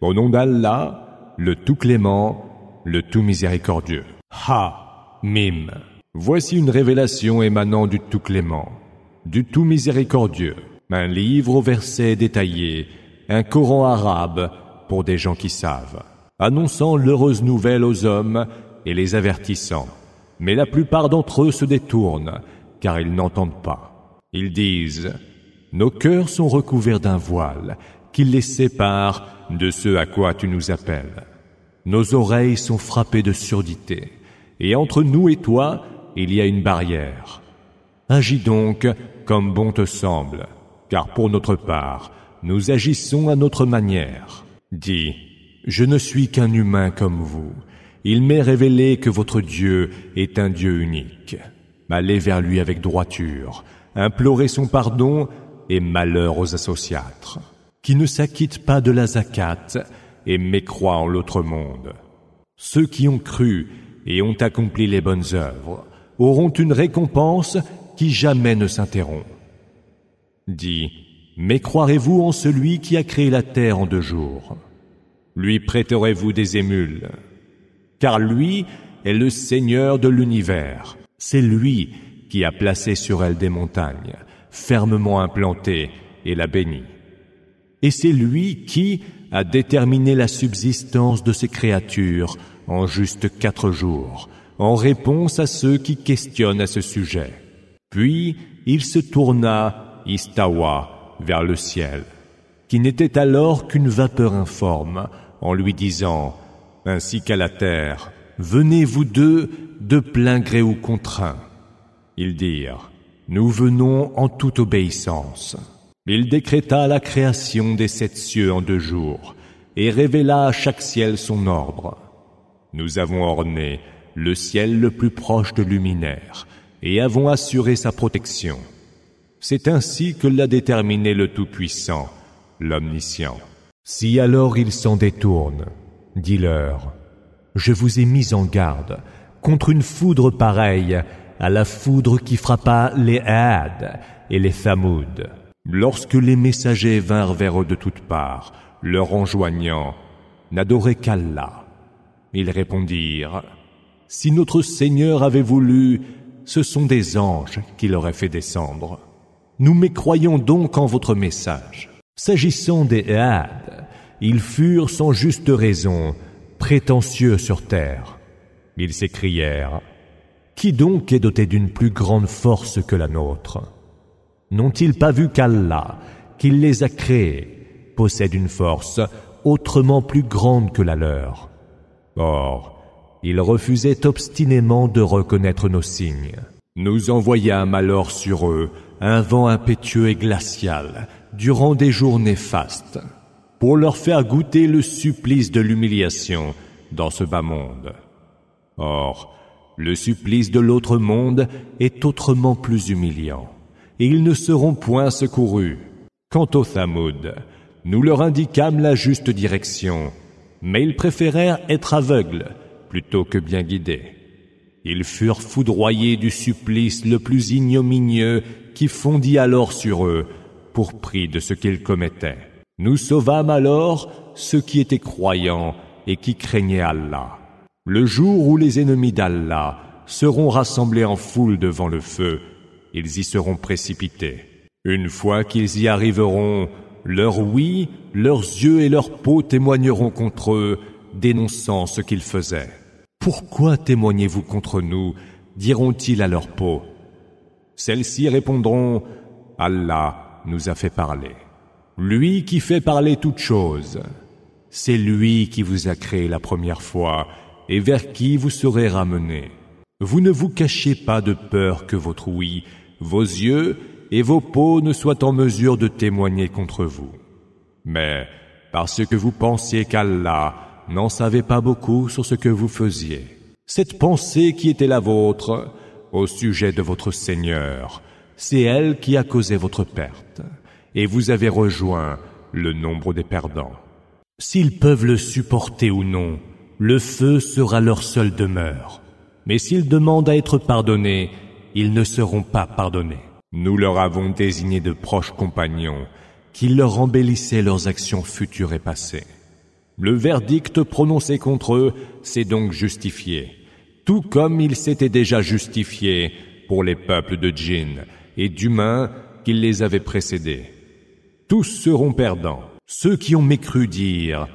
Au nom d'Allah, le tout clément, le tout miséricordieux. Ha, Mim. Voici une révélation émanant du tout clément, du tout miséricordieux, un livre aux versets détaillés, un Coran arabe pour des gens qui savent, annonçant l'heureuse nouvelle aux hommes et les avertissant. Mais la plupart d'entre eux se détournent, car ils n'entendent pas. Ils disent, Nos cœurs sont recouverts d'un voile, qui les sépare de ce à quoi tu nous appelles. Nos oreilles sont frappées de surdité, et entre nous et toi, il y a une barrière. Agis donc comme bon te semble, car pour notre part, nous agissons à notre manière. Dis, je ne suis qu'un humain comme vous. Il m'est révélé que votre Dieu est un Dieu unique. Allez vers lui avec droiture, implorez son pardon et malheur aux associatres, qui ne s'acquittent pas de la zakat et mécroient en l'autre monde. Ceux qui ont cru et ont accompli les bonnes œuvres auront une récompense qui jamais ne s'interrompt. Dis, mais croirez-vous en celui qui a créé la terre en deux jours Lui prêterez-vous des émules Car lui est le Seigneur de l'univers. C'est lui qui a placé sur elle des montagnes, fermement implantées, et la béni. Et c'est lui qui a déterminé la subsistance de ces créatures en juste quatre jours, en réponse à ceux qui questionnent à ce sujet. Puis il se tourna, Istawa, vers le ciel, qui n'était alors qu'une vapeur informe, en lui disant, ainsi qu'à la terre, Venez vous deux de plein gré ou contraint. Ils dirent, Nous venons en toute obéissance. Il décréta la création des sept cieux en deux jours, et révéla à chaque ciel son ordre. Nous avons orné le ciel le plus proche de luminaire, et avons assuré sa protection. C'est ainsi que l'a déterminé le Tout-Puissant, l'Omniscient. Si alors ils s'en détournent, dis-leur, je vous ai mis en garde contre une foudre pareille à la foudre qui frappa les Had et les Thamoud. Lorsque les messagers vinrent vers eux de toutes parts, leur enjoignant, n'adorer qu'Allah. Ils répondirent, si notre Seigneur avait voulu, ce sont des anges qui l'auraient fait descendre. Nous mécroyons donc en votre message. S'agissant des Had, ils furent sans juste raison prétentieux sur terre. Ils s'écrièrent Qui donc est doté d'une plus grande force que la nôtre? N'ont-ils pas vu qu'Allah, qui les a créés, possède une force autrement plus grande que la leur Or, ils refusaient obstinément de reconnaître nos signes. Nous envoyâmes alors sur eux un vent impétueux et glacial durant des jours néfastes, pour leur faire goûter le supplice de l'humiliation dans ce bas monde. Or, le supplice de l'autre monde est autrement plus humiliant, ils ne seront point secourus. Quant aux Thamoud, nous leur indiquâmes la juste direction, mais ils préférèrent être aveugles plutôt que bien guidés. Ils furent foudroyés du supplice le plus ignominieux qui fondit alors sur eux pour prix de ce qu'ils commettaient. Nous sauvâmes alors ceux qui étaient croyants et qui craignaient Allah. Le jour où les ennemis d'Allah seront rassemblés en foule devant le feu, ils y seront précipités. Une fois qu'ils y arriveront, leur oui, leurs yeux et leur peau témoigneront contre eux, dénonçant ce qu'ils faisaient. Pourquoi témoignez-vous contre nous diront-ils à leur peau. Celles-ci répondront Allah nous a fait parler. Lui qui fait parler toutes choses. C'est lui qui vous a créé la première fois et vers qui vous serez ramenés. Vous ne vous cachez pas de peur que votre oui, vos yeux et vos peaux ne soient en mesure de témoigner contre vous. Mais parce que vous pensiez qu'Allah n'en savait pas beaucoup sur ce que vous faisiez. Cette pensée qui était la vôtre au sujet de votre Seigneur, c'est elle qui a causé votre perte, et vous avez rejoint le nombre des perdants. S'ils peuvent le supporter ou non, le feu sera leur seule demeure. Mais s'ils demandent à être pardonnés, ils ne seront pas pardonnés. Nous leur avons désigné de proches compagnons qui leur embellissaient leurs actions futures et passées. Le verdict prononcé contre eux s'est donc justifié, tout comme il s'était déjà justifié pour les peuples de djinns et d'humains qui les avaient précédés. Tous seront perdants. Ceux qui ont mécru dire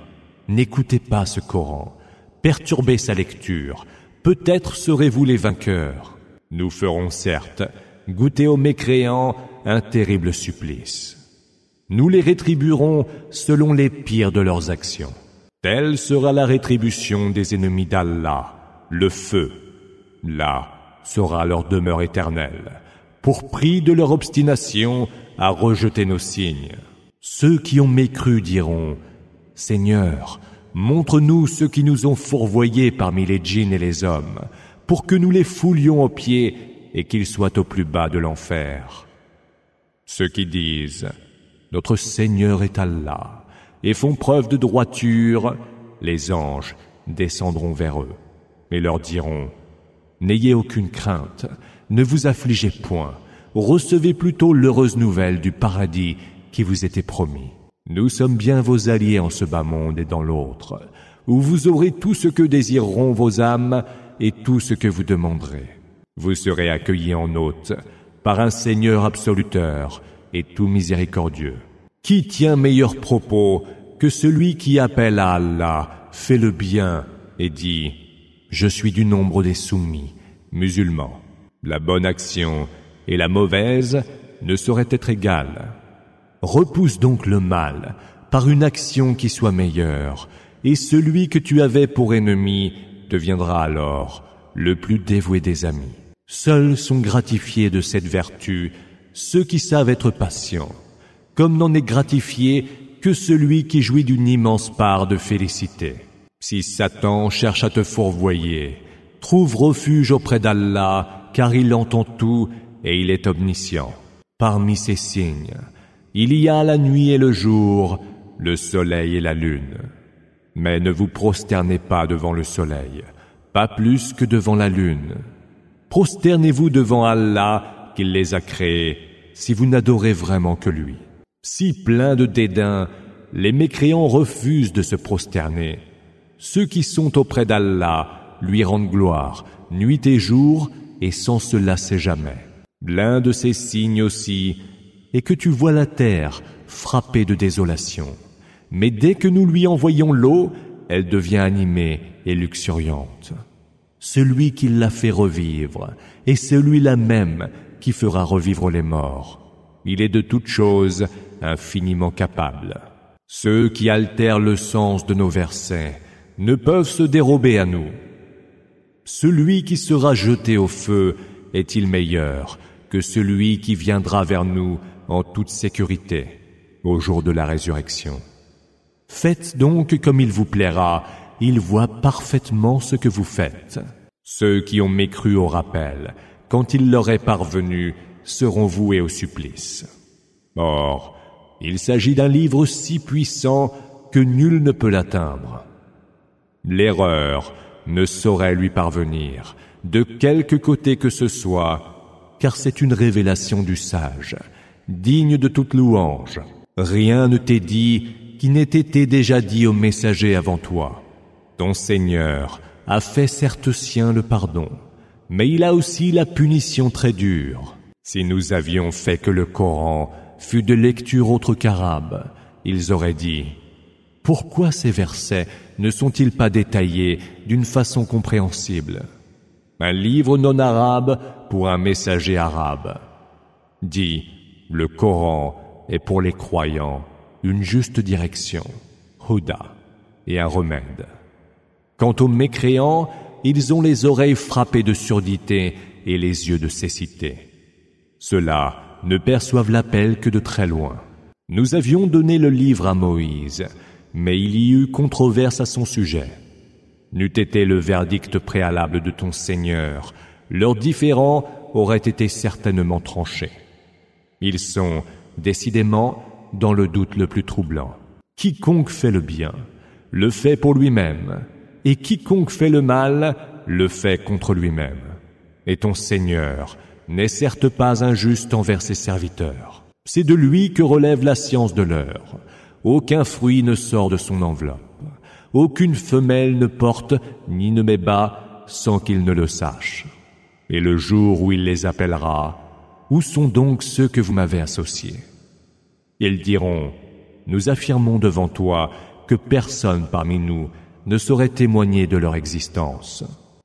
N'écoutez pas ce Coran, perturbez sa lecture, peut-être serez-vous les vainqueurs. Nous ferons certes goûter aux mécréants un terrible supplice. Nous les rétribuerons selon les pires de leurs actions. Telle sera la rétribution des ennemis d'Allah, le feu. Là sera leur demeure éternelle, pour prix de leur obstination à rejeter nos signes. Ceux qui ont mécru diront, Seigneur, montre-nous ceux qui nous ont fourvoyés parmi les djinns et les hommes, pour que nous les foulions aux pieds et qu'ils soient au plus bas de l'enfer. Ceux qui disent, Notre Seigneur est Allah, et font preuve de droiture, les anges descendront vers eux, et leur diront, N'ayez aucune crainte, ne vous affligez point, recevez plutôt l'heureuse nouvelle du paradis qui vous était promis. Nous sommes bien vos alliés en ce bas monde et dans l'autre, où vous aurez tout ce que désireront vos âmes et tout ce que vous demanderez. Vous serez accueillis en hôte par un Seigneur absoluteur et tout miséricordieux. Qui tient meilleur propos que celui qui appelle à Allah, fait le bien et dit Je suis du nombre des soumis, musulmans. La bonne action et la mauvaise ne sauraient être égales. Repousse donc le mal par une action qui soit meilleure, et celui que tu avais pour ennemi deviendra alors le plus dévoué des amis. Seuls sont gratifiés de cette vertu ceux qui savent être patients, comme n'en est gratifié que celui qui jouit d'une immense part de félicité. Si Satan cherche à te fourvoyer, trouve refuge auprès d'Allah, car il entend tout et il est omniscient. Parmi ces signes, il y a la nuit et le jour, le soleil et la lune. Mais ne vous prosternez pas devant le soleil, pas plus que devant la lune prosternez-vous devant Allah qui les a créés, si vous n'adorez vraiment que lui. Si plein de dédain, les mécréants refusent de se prosterner. Ceux qui sont auprès d'Allah lui rendent gloire, nuit et jour, et sans se lasser jamais. L'un de ces signes aussi est que tu vois la terre frappée de désolation. Mais dès que nous lui envoyons l'eau, elle devient animée et luxuriante celui qui l'a fait revivre, et celui-là même qui fera revivre les morts. Il est de toutes choses infiniment capable. Ceux qui altèrent le sens de nos versets ne peuvent se dérober à nous. Celui qui sera jeté au feu est-il meilleur que celui qui viendra vers nous en toute sécurité au jour de la résurrection? Faites donc comme il vous plaira il voit parfaitement ce que vous faites. Ceux qui ont mécru au rappel, quand il leur est parvenu, seront voués au supplice. Or, il s'agit d'un livre si puissant que nul ne peut l'atteindre. L'erreur ne saurait lui parvenir, de quelque côté que ce soit, car c'est une révélation du sage, digne de toute louange. Rien ne t'est dit qui n'ait été déjà dit au messager avant toi. Ton Seigneur a fait certes sien le pardon, mais il a aussi la punition très dure. Si nous avions fait que le Coran fût de lecture autre qu'arabe, ils auraient dit Pourquoi ces versets ne sont-ils pas détaillés d'une façon compréhensible? Un livre non arabe pour un messager arabe. Dit Le Coran est pour les croyants une juste direction, Huda, et un remède. Quant aux mécréants, ils ont les oreilles frappées de surdité et les yeux de cécité. Ceux-là ne perçoivent l'appel que de très loin. Nous avions donné le livre à Moïse, mais il y eut controverse à son sujet. N'eût été le verdict préalable de ton Seigneur, leurs différends auraient été certainement tranchés. Ils sont, décidément, dans le doute le plus troublant. Quiconque fait le bien, le fait pour lui-même, et quiconque fait le mal le fait contre lui-même. Et ton Seigneur n'est certes pas injuste envers ses serviteurs. C'est de lui que relève la science de l'heure. Aucun fruit ne sort de son enveloppe. aucune femelle ne porte ni ne met bas sans qu'il ne le sache. Et le jour où il les appellera, où sont donc ceux que vous m'avez associés? Ils diront, nous affirmons devant toi que personne parmi nous ne saurait témoigner de leur existence.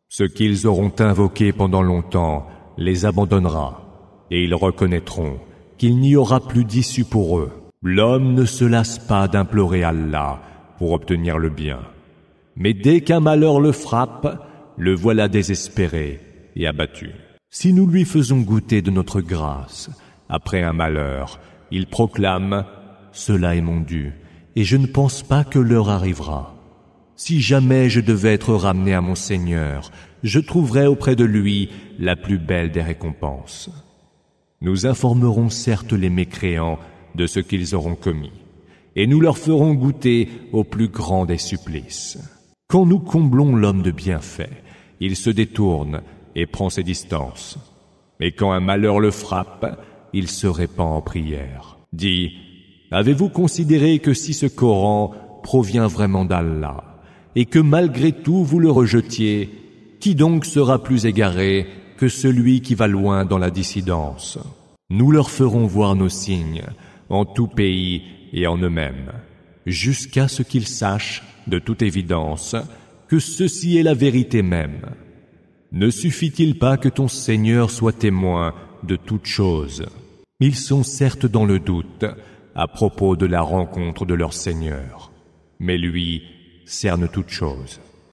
Ce qu'ils auront invoqué pendant longtemps les abandonnera, et ils reconnaîtront qu'il n'y aura plus d'issue pour eux. L'homme ne se lasse pas d'implorer Allah pour obtenir le bien. Mais dès qu'un malheur le frappe, le voilà désespéré et abattu. Si nous lui faisons goûter de notre grâce, après un malheur, il proclame ⁇ Cela est mon dû, et je ne pense pas que l'heure arrivera. Si jamais je devais être ramené à mon Seigneur, je trouverais auprès de lui la plus belle des récompenses. Nous informerons certes les mécréants de ce qu'ils auront commis, et nous leur ferons goûter au plus grand des supplices. Quand nous comblons l'homme de bienfaits, il se détourne et prend ses distances. Mais quand un malheur le frappe, il se répand en prière. Dis, avez-vous considéré que si ce Coran provient vraiment d'Allah, et que malgré tout vous le rejetiez, qui donc sera plus égaré que celui qui va loin dans la dissidence? Nous leur ferons voir nos signes, en tout pays et en eux-mêmes, jusqu'à ce qu'ils sachent, de toute évidence, que ceci est la vérité même. Ne suffit-il pas que ton Seigneur soit témoin de toutes choses? Ils sont certes dans le doute à propos de la rencontre de leur Seigneur, mais lui cerne toutes choses.